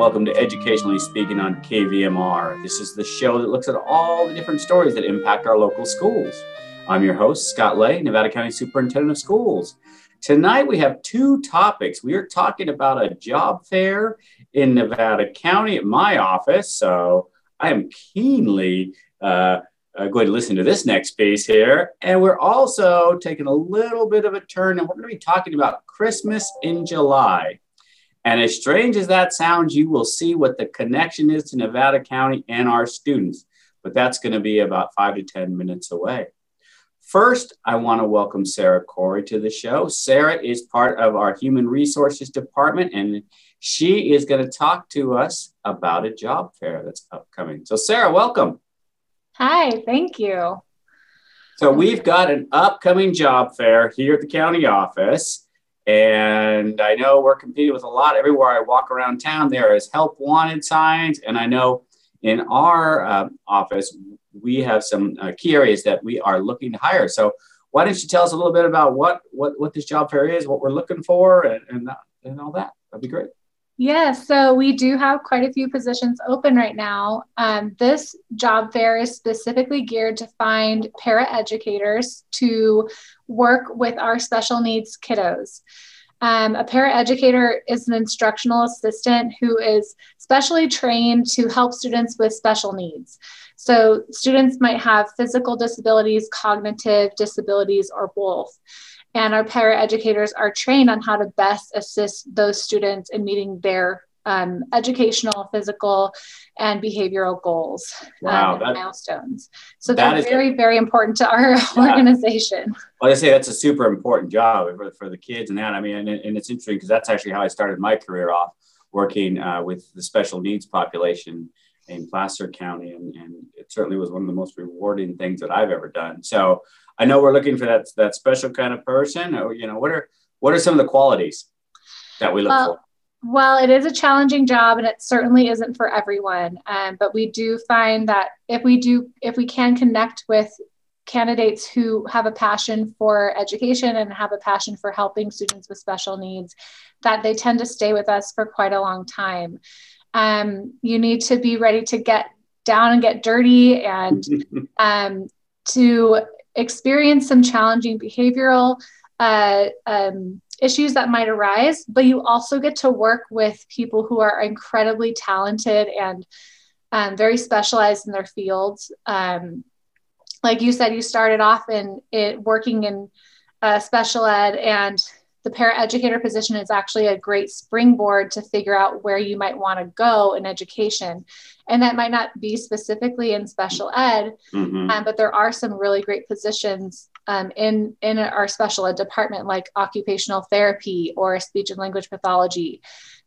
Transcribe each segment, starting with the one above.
welcome to Educationally Speaking on KVMR. This is the show that looks at all the different stories that impact our local schools. I'm your host, Scott Lay, Nevada County Superintendent of Schools. Tonight we have two topics. We are talking about a job fair in Nevada County at my office. So I am keenly uh, uh, going to listen to this next piece here. And we're also taking a little bit of a turn and we're going to be talking about Christmas in July. And as strange as that sounds, you will see what the connection is to Nevada County and our students. But that's going to be about five to 10 minutes away. First, I want to welcome Sara Cory to the show. Sara is part of our Human Resources Department, and she is going to talk to us about a job fair that's upcoming. So, Sara, welcome. Hi, thank you. So, we've got an upcoming job fair here at the county office. And I know we're competing with a lot everywhere I walk around town. There is help wanted signs. And I know in our uh, office, we have some uh, key areas that we are looking to hire. So why don't you tell us a little bit about what, what, what this job fair is, what we're looking for, and, and, and all that? That'd be great. Yeah, so we do have quite a few positions open right now. Um, this job fair is specifically geared to find paraeducators to work with our special needs kiddos. Um, a paraeducator is an instructional assistant who is specially trained to help students with special needs. So, students might have physical disabilities, cognitive disabilities, or both. And our paraeducators are trained on how to best assist those students in meeting their um, educational, physical, and behavioral goals wow, um, that, milestones. So they're very, very important to our yeah. organization. Well, I say that's a super important job for, for the kids and that. I mean, and, and it's interesting because that's actually how I started my career off working uh, with the special needs population in Placer County. And, and it certainly was one of the most rewarding things that I've ever done. So I know we're looking for that, that special kind of person. Or, you know, what are, what are some of the qualities that we look well, for? Well, it is a challenging job and it certainly isn't for everyone. Um, but we do find that if we do, if we can connect with candidates who have a passion for education and have a passion for helping students with special needs, that they tend to stay with us for quite a long time. Um, you need to be ready to get down and get dirty and um, to experience some challenging behavioral uh, um, issues that might arise, but you also get to work with people who are incredibly talented and um, very specialized in their fields. Um, like you said, you started off in it working in uh, special ed, and the paraeducator position is actually a great springboard to figure out where you might want to go in education. And that might not be specifically in special ed, mm-hmm. um, but there are some really great positions um, in, in our special ed department, like occupational therapy or speech and language pathology.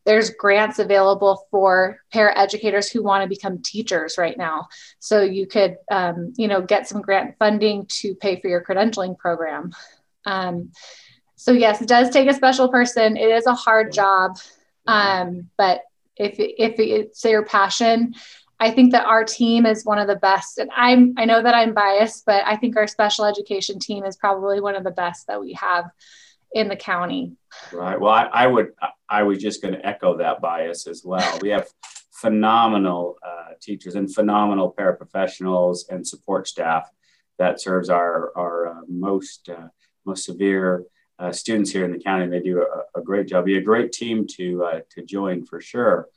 There's grants available for paraeducators who want to become teachers right now. So you could, um, you know, get some grant funding to pay for your credentialing program. Um, so yes, it does take a special person. It is a hard job, um, but if if it's your passion, I think that our team is one of the best. And I'm I know that I'm biased, but I think our special education team is probably one of the best that we have in the county. Right. Well, I, I would I was just going to echo that bias as well. We have phenomenal uh, teachers and phenomenal paraprofessionals and support staff that serves our our uh, most uh, most severe uh, students here in the county, they do a, a great job. Be a great team to uh, to join for sure.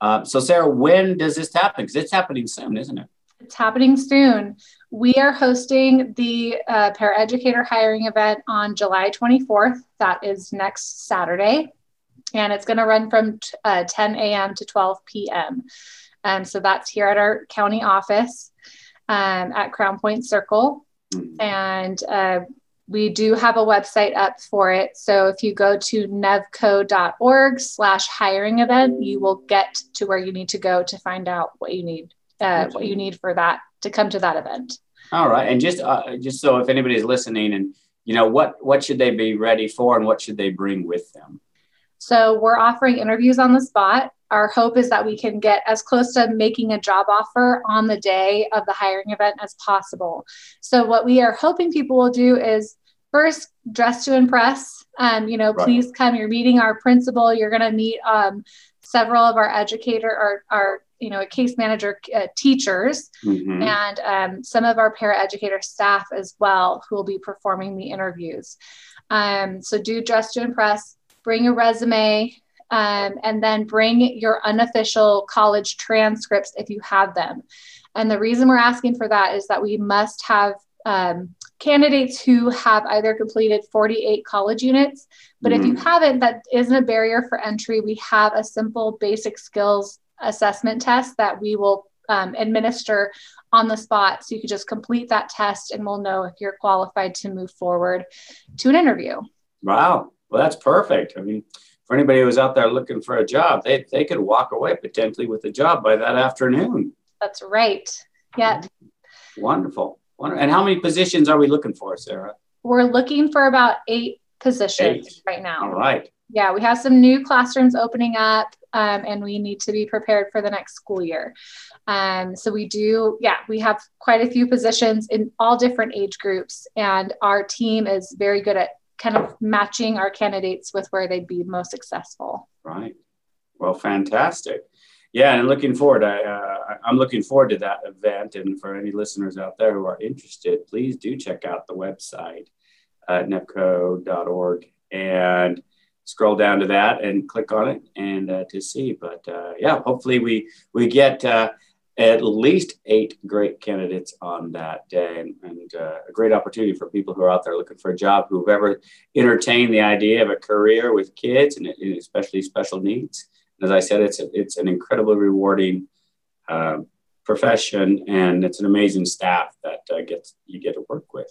Uh, so, Sara, when does this happen? Because it's happening soon, isn't it? It's happening soon. We are hosting the uh, paraeducator hiring event on July 24th. That is next Saturday, and it's going to run from t- uh, 10 a.m. to 12 p.m. Um, so that's here at our county office um, at Crown Point Circle. Mm-hmm. And uh, we do have a website up for it. So if you go to nevco.org slash hiring event, you will get to where you need to go to find out what you need, uh, what you need for that to come to that event. All right. And just, uh, just so if anybody's listening and, you know, what, what should they be ready for and what should they bring with them? So we're offering interviews on the spot our hope is that we can get as close to making a job offer on the day of the hiring event as possible. So, what we are hoping people will do is first dress to impress. Um, you know, right. please come. You're meeting our principal. You're going to meet um, several of our educator our, our you know, a case manager uh, teachers mm-hmm. and um, some of our paraeducator staff as well who will be performing the interviews. Um, so do dress to impress, bring a resume, um, and then bring your unofficial college transcripts if you have them. And the reason we're asking for that is that we must have um, candidates who have either completed 48 college units, but mm-hmm. if you mm-hmm. haven't, that isn't a barrier for entry. We have a simple basic skills assessment test that we will um, administer on the spot. So you can just complete that test and we'll know if you're qualified to move forward to an interview. Wow. Well, that's perfect. I mean, for anybody who's out there looking for a job, they, they could walk away potentially with a job by that afternoon. That's right. Yeah. Wonderful. And how many positions are we looking for, Sara? We're looking for about eight positions eight. right now. All right. Yeah, we have some new classrooms opening up um, and we need to be prepared for the next school year. Um, so we do, yeah, we have quite a few positions in all different age groups, and our team is very good at kind of matching our candidates with where they'd be most successful. Right. Well, fantastic. Yeah, and looking forward. I, uh, I'm looking forward to that event. And for any listeners out there who are interested, please do check out the website at nevco.org and scroll down to that and click on it and uh, to see. But uh, yeah, hopefully we we get uh, at least eight great candidates on that day, and, and uh, a great opportunity for people who are out there looking for a job who've ever entertained the idea of a career with kids and, especially special needs. as I said, it's a, it's an incredibly rewarding. Uh, profession and it's an amazing staff that uh, gets you get to work with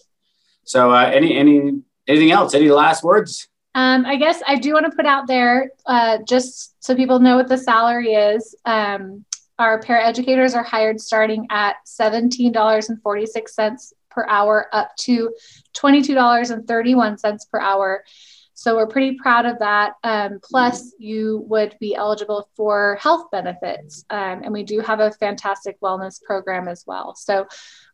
so any any anything else any last words um, I guess I do want to put out there, uh, just so people know what the salary is. Um, our paraeducators are hired starting at $17.46 per hour up to $22.31 per hour. So we're pretty proud of that. Um, plus, you would be eligible for health benefits. Um, and we do have a fantastic wellness program as well. So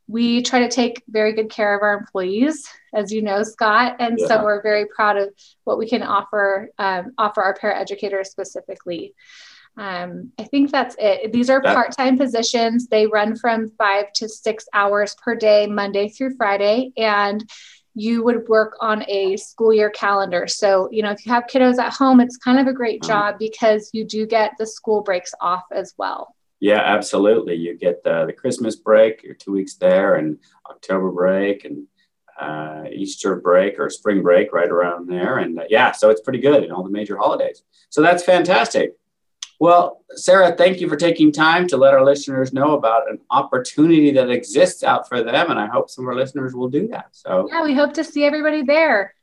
we try to take very good care of our employees, as you know, Scott, and yeah. so we're very proud of what we can offer um, offer our paraeducators specifically. Um, I think that's it. These are part time positions. They run from five to six hours per day, Monday through Friday, and you would work on a school year calendar. So, you know, if you have kiddos at home, it's kind of a great mm-hmm. job because you do get the school breaks off as well. Yeah, absolutely. You get the, the Christmas break, your two weeks there, and October break, and uh, Easter break or spring break right around there. And uh, yeah, so it's pretty good in all the major holidays. So that's fantastic. Well, Sara, thank you for taking time to let our listeners know about an opportunity that exists out for them. And I hope some of our listeners will do that. So, yeah, we hope to see everybody there.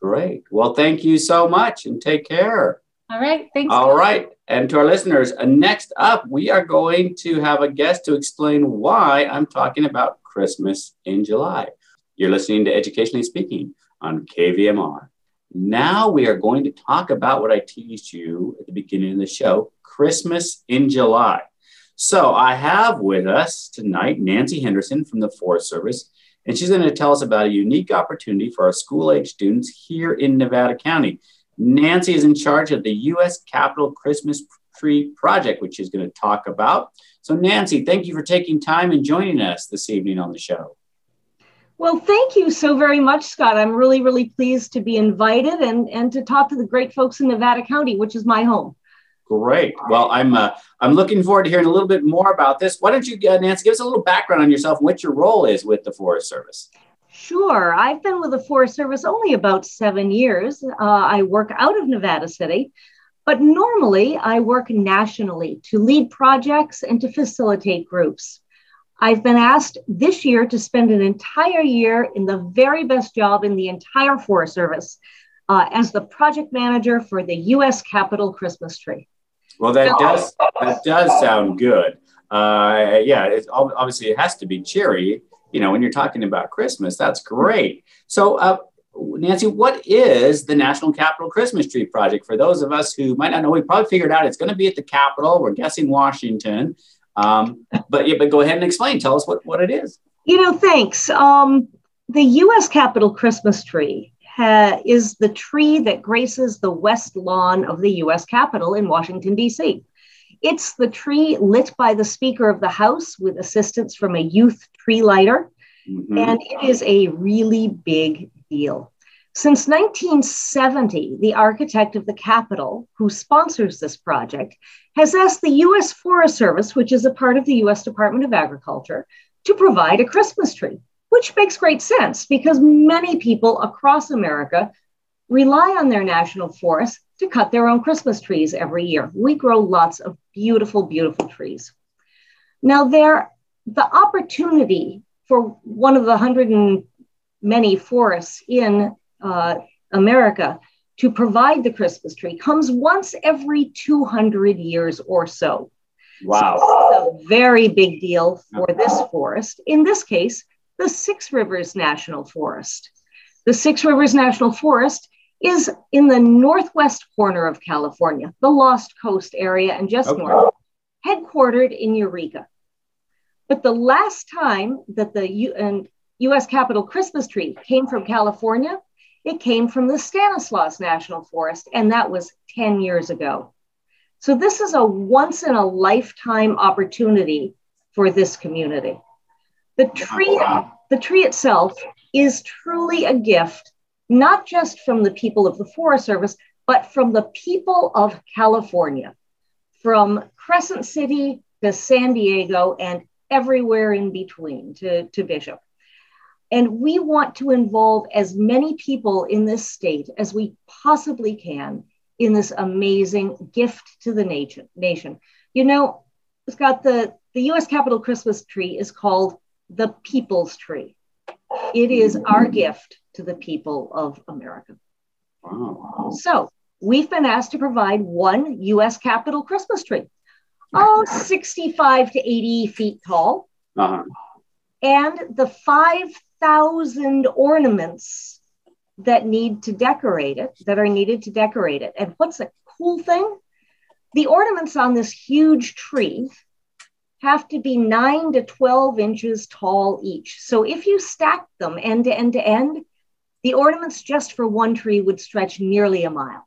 Great. Well, thank you so much and take care. All right. Thanks. All right. And to our listeners, uh, next up, we are going to have a guest to explain why I'm talking about Christmas in July. You're listening to Educationally Speaking on KVMR. Now we are going to talk about what I teased you at the beginning of the show Christmas in July. So I have with us tonight Nancy Henderson from the Forest Service, and she's going to tell us about a unique opportunity for our school age students here in Nevada County. Nancy is in charge of the U.S. Capitol Christmas Tree Project, which she's going to talk about. So, Nancy, thank you for taking time and joining us this evening on the show. Well, thank you so very much, Scott. I'm really, really pleased to be invited and, and to talk to the great folks in Nevada County, which is my home. Great. Well, I'm uh, I'm looking forward to hearing a little bit more about this. Why don't you, uh, Nancy, give us a little background on yourself and what your role is with the Forest Service? Sure. I've been with the Forest Service only about seven years. Uh, I work out of Nevada City, but normally I work nationally to lead projects and to facilitate groups. I've been asked this year to spend an entire year in the very best job in the entire Forest Service uh, as the project manager for the U.S. Capitol Christmas tree. Well, that does that does sound good. Uh, yeah, it's obviously it has to be cheery you know, when you're talking about Christmas, that's great. So, uh, Nancy, what is the National Capitol Christmas Tree Project? For those of us who might not know, we probably figured out it's going to be at the Capitol. We're guessing Washington. Um, but yeah, but go ahead and explain. Tell us what, what it is. You know, thanks. Um, the U.S. Capitol Christmas tree ha- is the tree that graces the west lawn of the U.S. Capitol in Washington, D.C. It's the tree lit by the Speaker of the House with assistance from a youth tree lighter. Mm-hmm. And it is a really big deal. Since 1970, the architect of the Capitol, who sponsors this project, has asked the US Forest Service, which is a part of the US Department of Agriculture, to provide a Christmas tree, which makes great sense because many people across America rely on their national forests to cut their own Christmas trees every year. We grow lots of beautiful, beautiful trees. Now, there, the opportunity for one of the hundred and many forests in uh, America to provide the Christmas tree comes once every 200 years or so. Wow. So a very big deal for this forest. In this case, the Six Rivers National Forest. The Six Rivers National Forest is in the northwest corner of California, the Lost Coast area, and just okay. north, headquartered in Eureka. But the last time that the U- and US Capitol Christmas tree came from California, it came from the Stanislaus National Forest, and that was 10 years ago. So this is a once in a lifetime opportunity for this community. The tree, the tree itself is truly a gift not just from the people of the Forest Service, but from the people of California, from Crescent City to San Diego and everywhere in between to, to Bishop. And we want to involve as many people in this state as we possibly can in this amazing gift to the nation. nation. You know, Scott, the, the US Capitol Christmas tree is called the People's Tree. It is our gift to the people of America. Wow. So we've been asked to provide one US Capitol Christmas tree. Oh, 65 to 80 feet tall. Uh-huh. And the 5,000 ornaments that need to decorate it, that are needed to decorate it. And what's a cool thing? The ornaments on this huge tree have to be nine to 12 inches tall each. So if you stack them end to end to end, the ornaments just for one tree would stretch nearly a mile.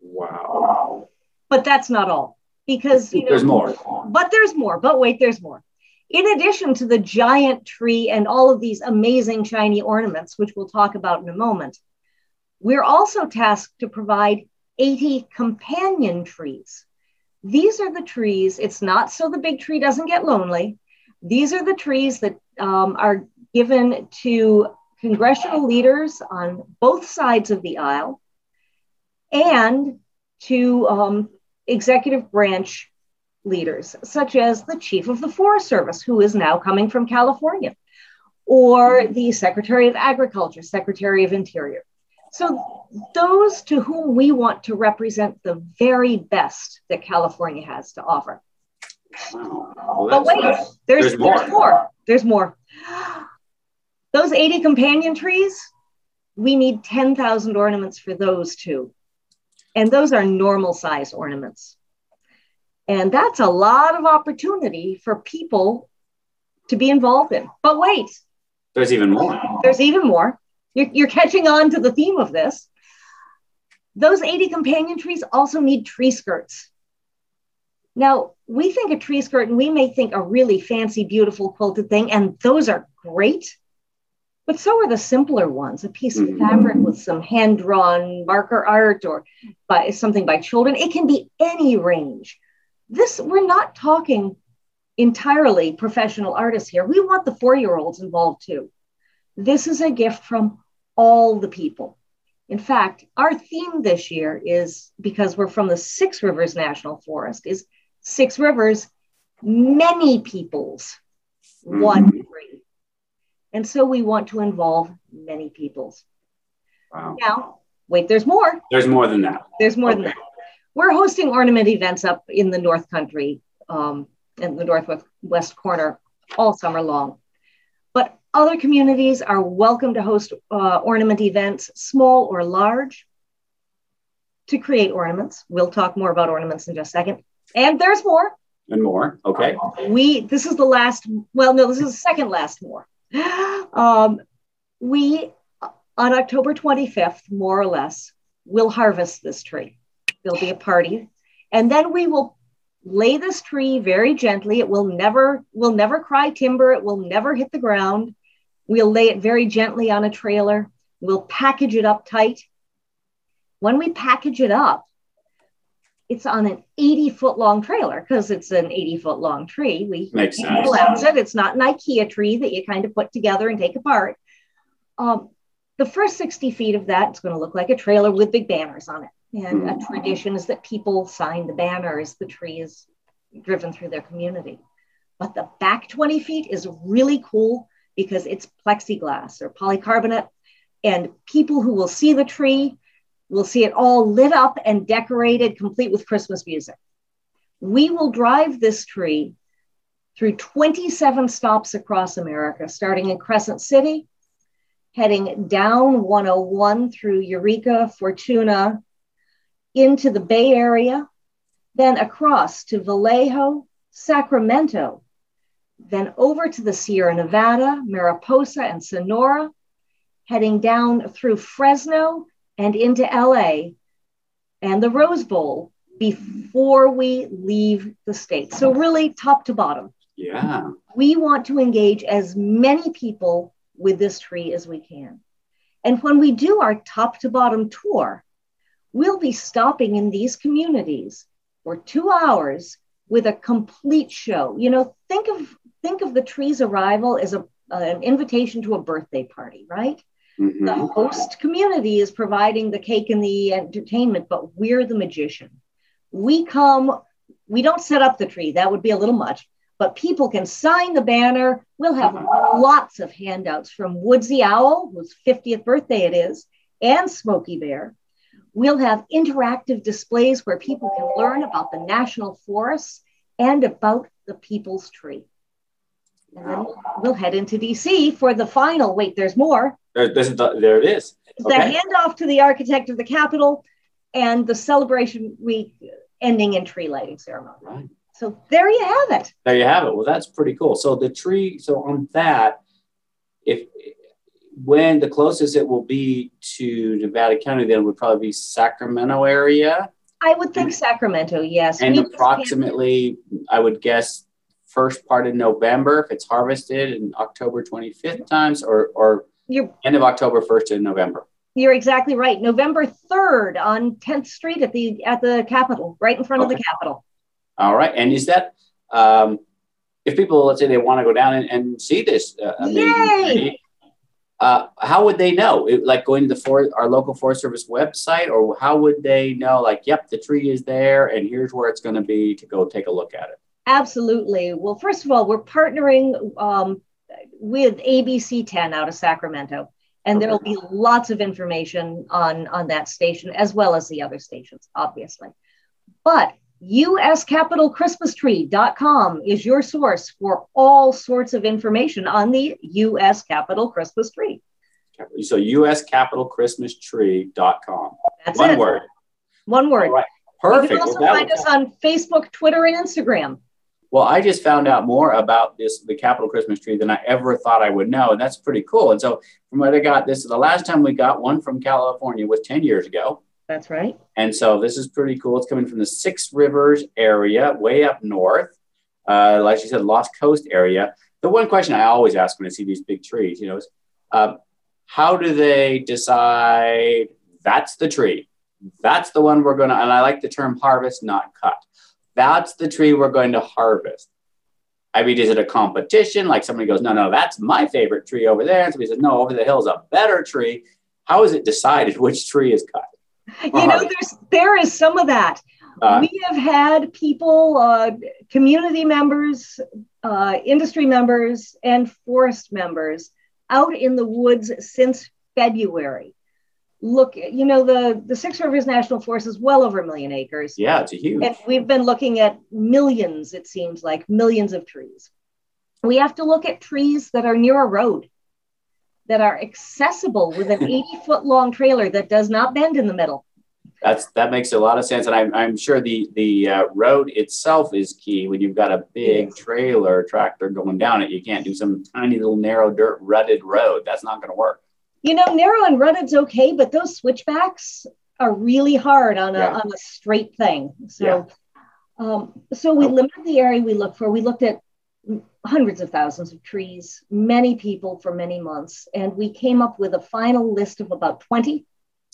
Wow. But that's not all because you know, there's more. But there's more. But wait, there's more. In addition to the giant tree and all of these amazing shiny ornaments, which we'll talk about in a moment, we're also tasked to provide 80 companion trees. These are the trees, it's not so the big tree doesn't get lonely. These are the trees that um, are given to congressional leaders on both sides of the aisle and to um, executive branch leaders, such as the chief of the Forest Service, who is now coming from California, or the Secretary of Agriculture, Secretary of Interior. So, those to whom we want to represent the very best that California has to offer. Well, but wait, there's, there's, more. there's more. There's more. Those 80 companion trees, we need 10,000 ornaments for those two. And those are normal size ornaments. And that's a lot of opportunity for people to be involved in. But wait, there's even more. There's even more. You're, you're catching on to the theme of this. Those 80 companion trees also need tree skirts. Now, we think a tree skirt and we may think a really fancy, beautiful quilted thing, and those are great. But so are the simpler ones, a piece of mm-hmm. fabric with some hand drawn marker art or by something by children. It can be any range. This, we're not talking entirely professional artists here. We want the four year olds involved too. This is a gift from all the people. In fact, our theme this year is because we're from the Six Rivers National Forest, is Six Rivers, many peoples, one mm-hmm. And so we want to involve many peoples. Wow. Now, wait, there's more. There's more than that. There's more okay. than that. We're hosting ornament events up in the North Country, um, in the Northwest West corner, all summer long. Other communities are welcome to host uh, ornament events, small or large, to create ornaments. We'll talk more about ornaments in just a second. And there's more. And more. Okay. We this is the last. Well, no, this is the second last more. Um, we, on October 25th, more or less, will harvest this tree. There'll be a party. And then we will lay this tree very gently. It will never will never cry timber. It will never hit the ground. We'll lay it very gently on a trailer. We'll package it up tight. When we package it up, it's on an 80 foot long trailer because it's an 80 foot long tree. We Makes sense. collapse it. It's not an IKEA tree that you kind of put together and take apart. Um, the first 60 feet of that is going to look like a trailer with big banners on it. And a tradition is that people sign the banner as the tree is driven through their community. But the back 20 feet is really cool because it's plexiglass or polycarbonate. And people who will see the tree will see it all lit up and decorated, complete with Christmas music. We will drive this tree through 27 stops across America, starting in Crescent City, heading down 101 through Eureka, Fortuna, into the Bay Area, then across to Vallejo, Sacramento, then over to the Sierra Nevada, Mariposa, and Sonora, heading down through Fresno and into LA and the Rose Bowl before we leave the state. So, really, top to bottom. Yeah. We want to engage as many people with this tree as we can. And when we do our top to bottom tour, we'll be stopping in these communities for two hours with a complete show. You know, think of think of the tree's arrival as a, uh, an invitation to a birthday party, right? Mhm. The host community is providing the cake and the entertainment, but we're the magician. We come, we don't set up the tree, that would be a little much, but people can sign the banner. We'll have lots of handouts from Woodsy Owl, whose 50th birthday it is, and Smokey Bear. We'll have interactive displays where people can learn about the national forests and about the people's tree. And then we'll, head into DC for the final. Wait, there's more. There, there it is. The handoff to the architect of the Capitol and the celebration week ending in tree lighting ceremony. Right. So there you have it. There you have it. Well, that's pretty cool. So the tree, so on that, if when the closest it will be to Nevada County, then would probably be Sacramento area. I would think Sacramento, yes. And We approximately, I would guess, first part of November if it's harvested in October 25th times or, or You're, end of October 1st in November. you're exactly right. November 3rd on 10th Street at the at the Capitol, right in front of the Capitol. All right. And is that, um, if people, let's say they want to go down and, and see this uh, amazing uh, how would they know? It, like going to the for our local Forest Service website, or how would they know? Like, yep, the tree is there, and here's where it's going to be to go take a look at it. Absolutely. Well, first of all, we're partnering um, with ABC 10 out of Sacramento, and there'll be lots of information on, on that station as well as the other stations, obviously. But uscapitolchristmastree.com is your source for all sorts of information on the US Capitol Christmas tree. So uscapitolchristmastree.com. That's One it. word. One word. Right. You can also that find us on Facebook, Twitter, and Instagram. Well, I just found out more about this, the Capitol Christmas tree, than I ever thought I would know. And that's pretty cool. And so, from what I got, this is the last time we got one from California was 10 years ago. That's right. And so, this is pretty cool. It's coming from the Six Rivers area, way up north, uh, like you said, Lost Coast area. The one question I always ask when I see these big trees, you know, is um, how do they decide that's the tree? That's the one we're going to, and I like the term harvest, not cut. That's the tree we're going to harvest. I mean, is it a competition? Like somebody goes, no, no, that's my favorite tree over there. And somebody says, no, over the hill is a better tree. How is it decided which tree is cut? You know, there's there is some of that. Uh, we have had people, uh, community members, uh, industry members, and forest members out in the woods since February. Look, you know, the, the Six Rivers National Forest is well over a million acres. yeah, it's a huge. And we've been looking at millions, it seems like millions of trees. We have to look at trees that are near a road, that are accessible with an 80 foot long trailer that does not bend in the middle. That's that makes a lot of sense, and I'm, I'm sure the the uh, road itself is key. When you've got a big trailer tractor going down it, you can't do some tiny little narrow dirt rutted road. That's not going to work. You know, narrow and rutted's okay, but those switchbacks are really hard on a, Yeah. on a straight thing. So Yeah. Um, so we limited the area we looked for. We looked at hundreds of thousands of trees, many people for many months, and we came up with a final list of about 20.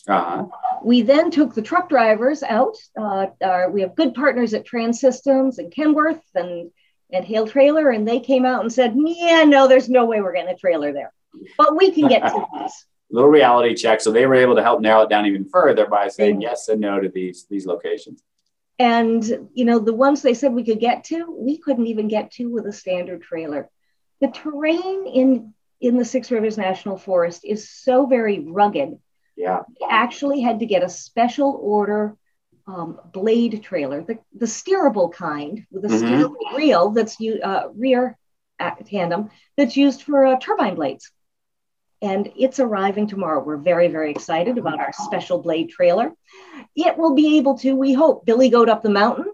Uh-huh. We then took the truck drivers out. Uh, our, we have good partners at Trans Systems and Kenworth and, and Hale Trailer, and they came out and said, Yeah, no, there's no way we're getting a trailer there, but we can get to these. Little reality check. So they were able to help narrow it down even further by saying yes and no to these, these locations. And, you know, the ones they said we could get to, we couldn't even get to with a standard trailer. The terrain in, in the Six Rivers National Forest is so very rugged. Yeah. We actually had to get a special order um, blade trailer, the, the steerable kind with a mm-hmm. steerable reel that's uh, rear tandem that's used for uh, turbine blades and it's arriving tomorrow. We're very, very excited about our special blade trailer. It will be able to, we hope, billy goat up the mountain.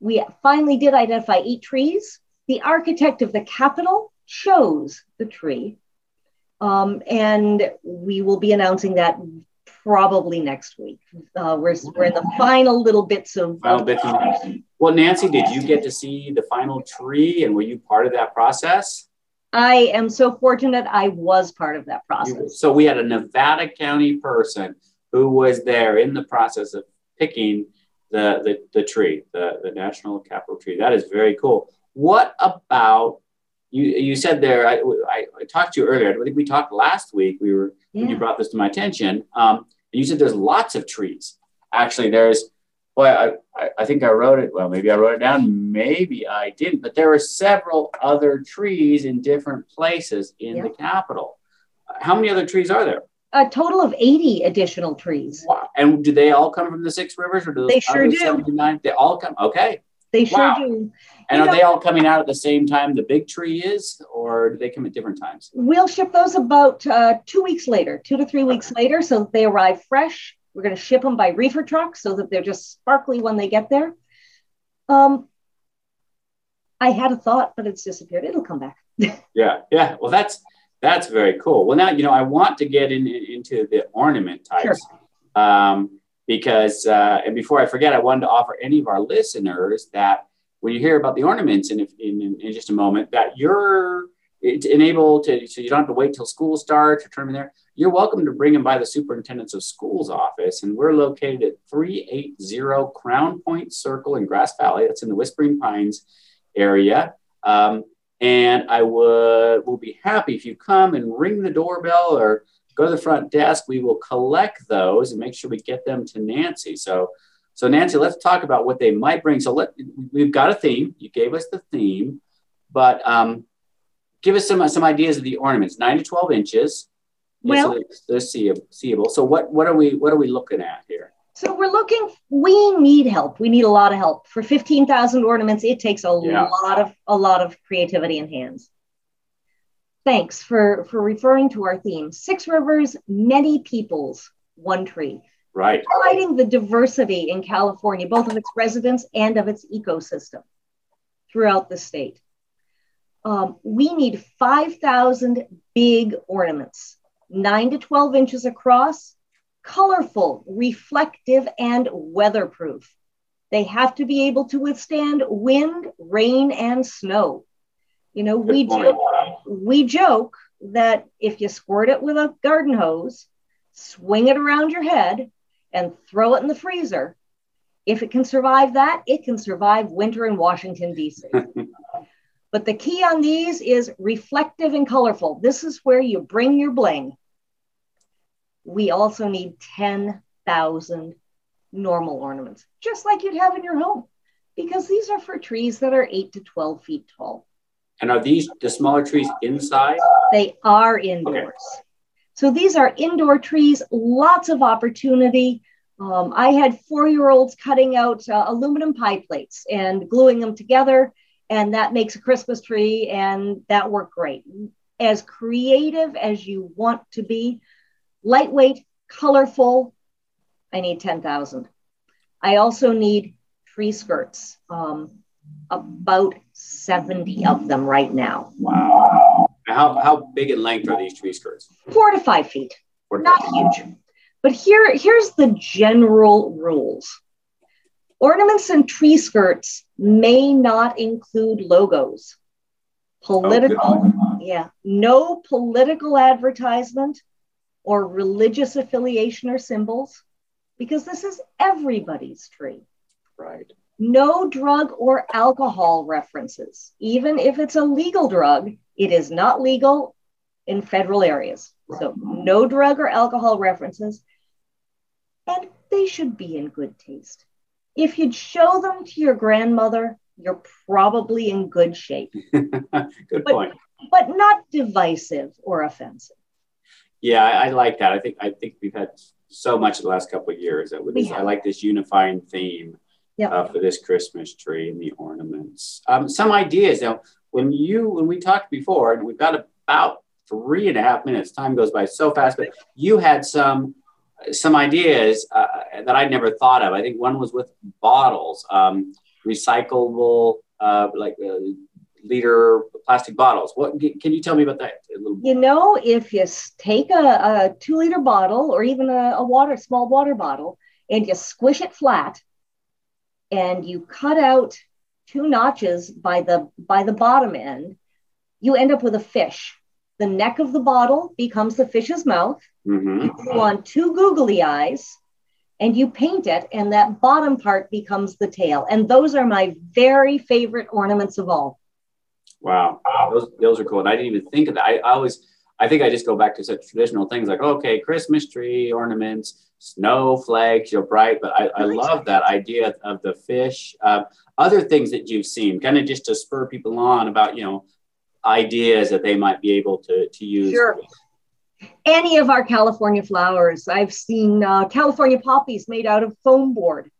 We finally did identify eight trees. The architect of the Capitol chose the tree. Um, and we will be announcing that probably next week. Uh, we're, we're in the final little bits of. Final bits of well, Nancy, did you get to see the final tree and were you part of that process? I am so fortunate I was part of that process. So we had a Nevada County person who was there in the process of picking the, the, the tree, the, the national capital tree. That is very cool. What about you? You said there, I, I, I talked to you earlier. I think we talked last week. We were, yeah. when you brought this to my attention. Um, you said there's lots of trees. Actually, there's well, I, I think I wrote it. Well, maybe I wrote it down. Maybe I didn't. But there were several other trees in different places in the capital. How many other trees are there? A total of 80 additional trees. Wow. And do they all come from the six rivers or do they sure do? 79? They all come. Okay. They sure wow. do. And you are know, they all coming out at the same time the big tree is, or do they come at different times? We'll ship those about uh, two weeks later, two to three weeks later. So they arrive fresh we're going to ship them by reefer truck so that they're just sparkly when they get there. Um, I had a thought, but it's disappeared. It'll come back. yeah, yeah. Well, that's that's very cool. Well, now you know I want to get in, in into the ornament types sure. um, because uh, and before I forget, I wanted to offer any of our listeners that when you hear about the ornaments in in, in just a moment, that you're it's enabled to so you don't have to wait till school starts or turn in there you're welcome to bring them by the superintendent's of schools office. And we're located at 380 Crown Point Circle in Grass Valley. That's in the Whispering Pines area. Um, and I would will be happy if you come and ring the doorbell or go to the front desk. We will collect those and make sure we get them to Nancy. So, so Nancy, let's talk about what they might bring. So let we've got a theme. You gave us the theme, but um, give us some some ideas of the ornaments. Nine to twelve inches well, they're seeable. So what what are we what are we looking at here? So we're looking. We need help. We need a lot of help for fifteen thousand ornaments. It takes a yeah. lot of a lot of creativity and hands. Thanks for for referring to our theme: Six Rivers, many peoples, one tree. Right. Highlighting the diversity in California, both of its residents and of its ecosystem throughout the state. Um, we need 5,000 big ornaments 9 to 12 inches across, colorful, reflective, and weatherproof. They have to be able to withstand wind, rain, and snow. You know, we we joke that if you squirt it with a garden hose, swing it around your head, and throw it in the freezer, if it can survive that, it can survive winter in Washington, D.C. But the key on these is reflective and colorful. This is where you bring your bling. We also need 10,000 normal ornaments, just like you'd have in your home, because these are for trees that are 8 to 12 feet tall. And are these the smaller trees inside? They are indoors. Okay. So these are indoor trees, lots of opportunity. Um, I had four year olds cutting out uh, aluminum pie plates and gluing them together and that makes a Christmas tree, and that worked great. As creative as you want to be, lightweight, colorful, I need 10,000. I also need tree skirts, um, about 70 of them right now. Wow. How, how big in length are these tree skirts? Four to five feet. Not huge. But here, here's the general rules. Ornaments and tree skirts may not include logos. Political, oh, yeah, no political advertisement or religious affiliation or symbols, because this is everybody's tree. Right. No drug or alcohol references. Even if it's a legal drug, it is not legal in federal areas. Right. So, no drug or alcohol references. And they should be in good taste. If you'd show them to your grandmother, you're probably in good shape. good but, point. But not divisive or offensive. Yeah, I, I, like that. I think I think we've had so much the last couple of years that this, I like this unifying theme yep. uh, for this Christmas tree and the ornaments. Um, some ideas now. When you when we talked before, and we've got about three and a half minutes. Time goes by so fast, but you had some some ideas uh, that I'd never thought of. I think one was with bottles, um, recyclable, uh, like uh, liter plastic bottles. What can you tell me about that? You know, if you take a, a two liter bottle or even a, a water small water bottle and you squish it flat, and you cut out two notches by the by the bottom end, you end up with a fish. The neck of the bottle becomes the fish's mouth. Mm-hmm. You glue on two googly eyes and you paint it, and that bottom part becomes the tail. And those are my very favorite ornaments of all. Wow, those, those are cool. And I didn't even think of that. I, I always, I think I just go back to such traditional things like, okay, Christmas tree ornaments, snow flags, you know, bright. But I, I love that idea of the fish. Uh, other things that you've seen, kind of just to spur people on about, you know, ideas that they might be able to, to use. Sure. Any of our California flowers. I've seen uh, California poppies made out of foam board.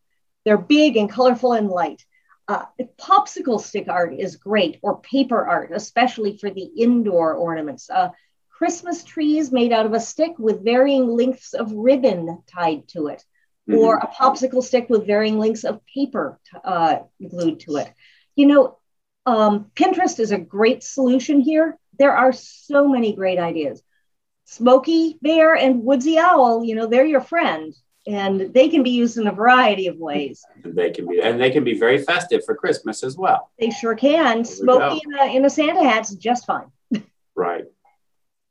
They're big and colorful and light. Uh, popsicle stick art is great, or paper art, especially for the indoor ornaments. Uh, Christmas trees made out of a stick with varying lengths of ribbon tied to it, mm-hmm. or a popsicle stick with varying lengths of paper uh, glued to it. You know, um, Pinterest is a great solution here. There are so many great ideas. Smokey Bear and Woodsy Owl, you know, they're your friend and they can be used in a variety of ways. They can be, and they can be very festive for Christmas as well. They sure can. Smokey in a, in a Santa hat's just fine. right,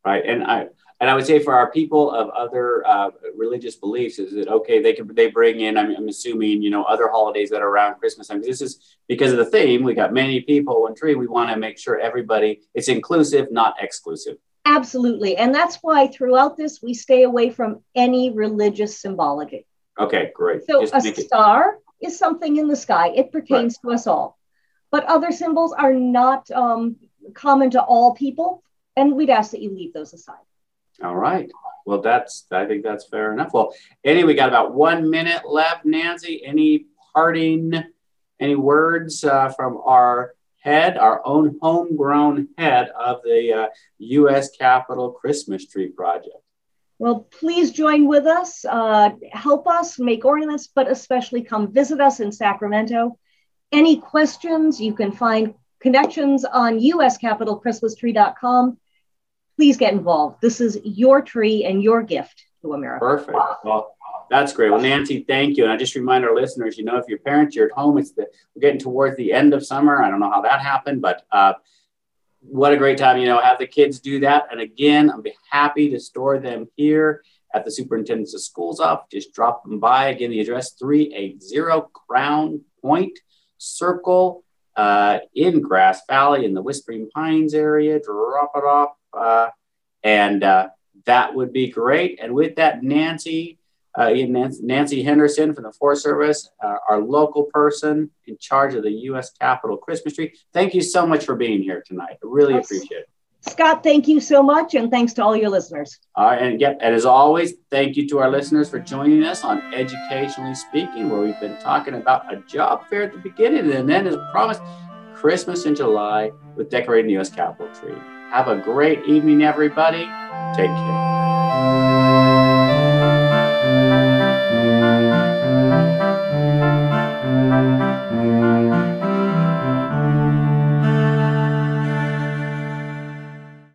right, and I and I would say for our people of other uh, religious beliefs, is it okay? They can they bring in. I'm, I'm assuming you know other holidays that are around Christmas time. This is because of the theme. We got many people, one tree. We want to make sure everybody it's inclusive, not exclusive. Absolutely. And that's why throughout this, we stay away from any religious symbology. Okay, great. So Just a star it... is something in the sky, it pertains right. to us all. But other symbols are not um, common to all people. And we'd ask that you leave those aside. All right. Well, that's, I think that's fair enough. Well, anyway, we got about one minute left. Nancy, any parting, any words uh, from our head, our own homegrown head of the uh, U.S. Capitol Christmas Tree Project. Well, please join with us, uh, help us make ornaments, but especially come visit us in Sacramento. Any questions, you can find connections on uscapitolchristmastree.com. Please get involved. This is your tree and your gift to America. Perfect. Well, that's great. Well, Nancy, thank you. And I just remind our listeners, you know, if your parents, you're at home, it's the we're getting towards the end of summer. I don't know how that happened, but uh, what a great time, you know, have the kids do that. And again, be happy to store them here at the superintendent's of schools office. Just drop them by. Again, the address 380 Crown Point Circle uh, in Grass Valley in the Whispering Pines area. Drop it off. Uh, and uh, that would be great. And with that, Nancy, uh, Nancy Henderson from the Forest Service, uh, our local person in charge of the U.S. Capitol Christmas tree. Thank you so much for being here tonight. I really yes. appreciate it. Scott, thank you so much, and thanks to all your listeners. All right, and, get, and as always, thank you to our listeners for joining us on Educationally Speaking, where we've been talking about a job fair at the beginning, and then, as promised, Christmas in July with decorating the U.S. Capitol tree. Have a great evening, everybody. Take care.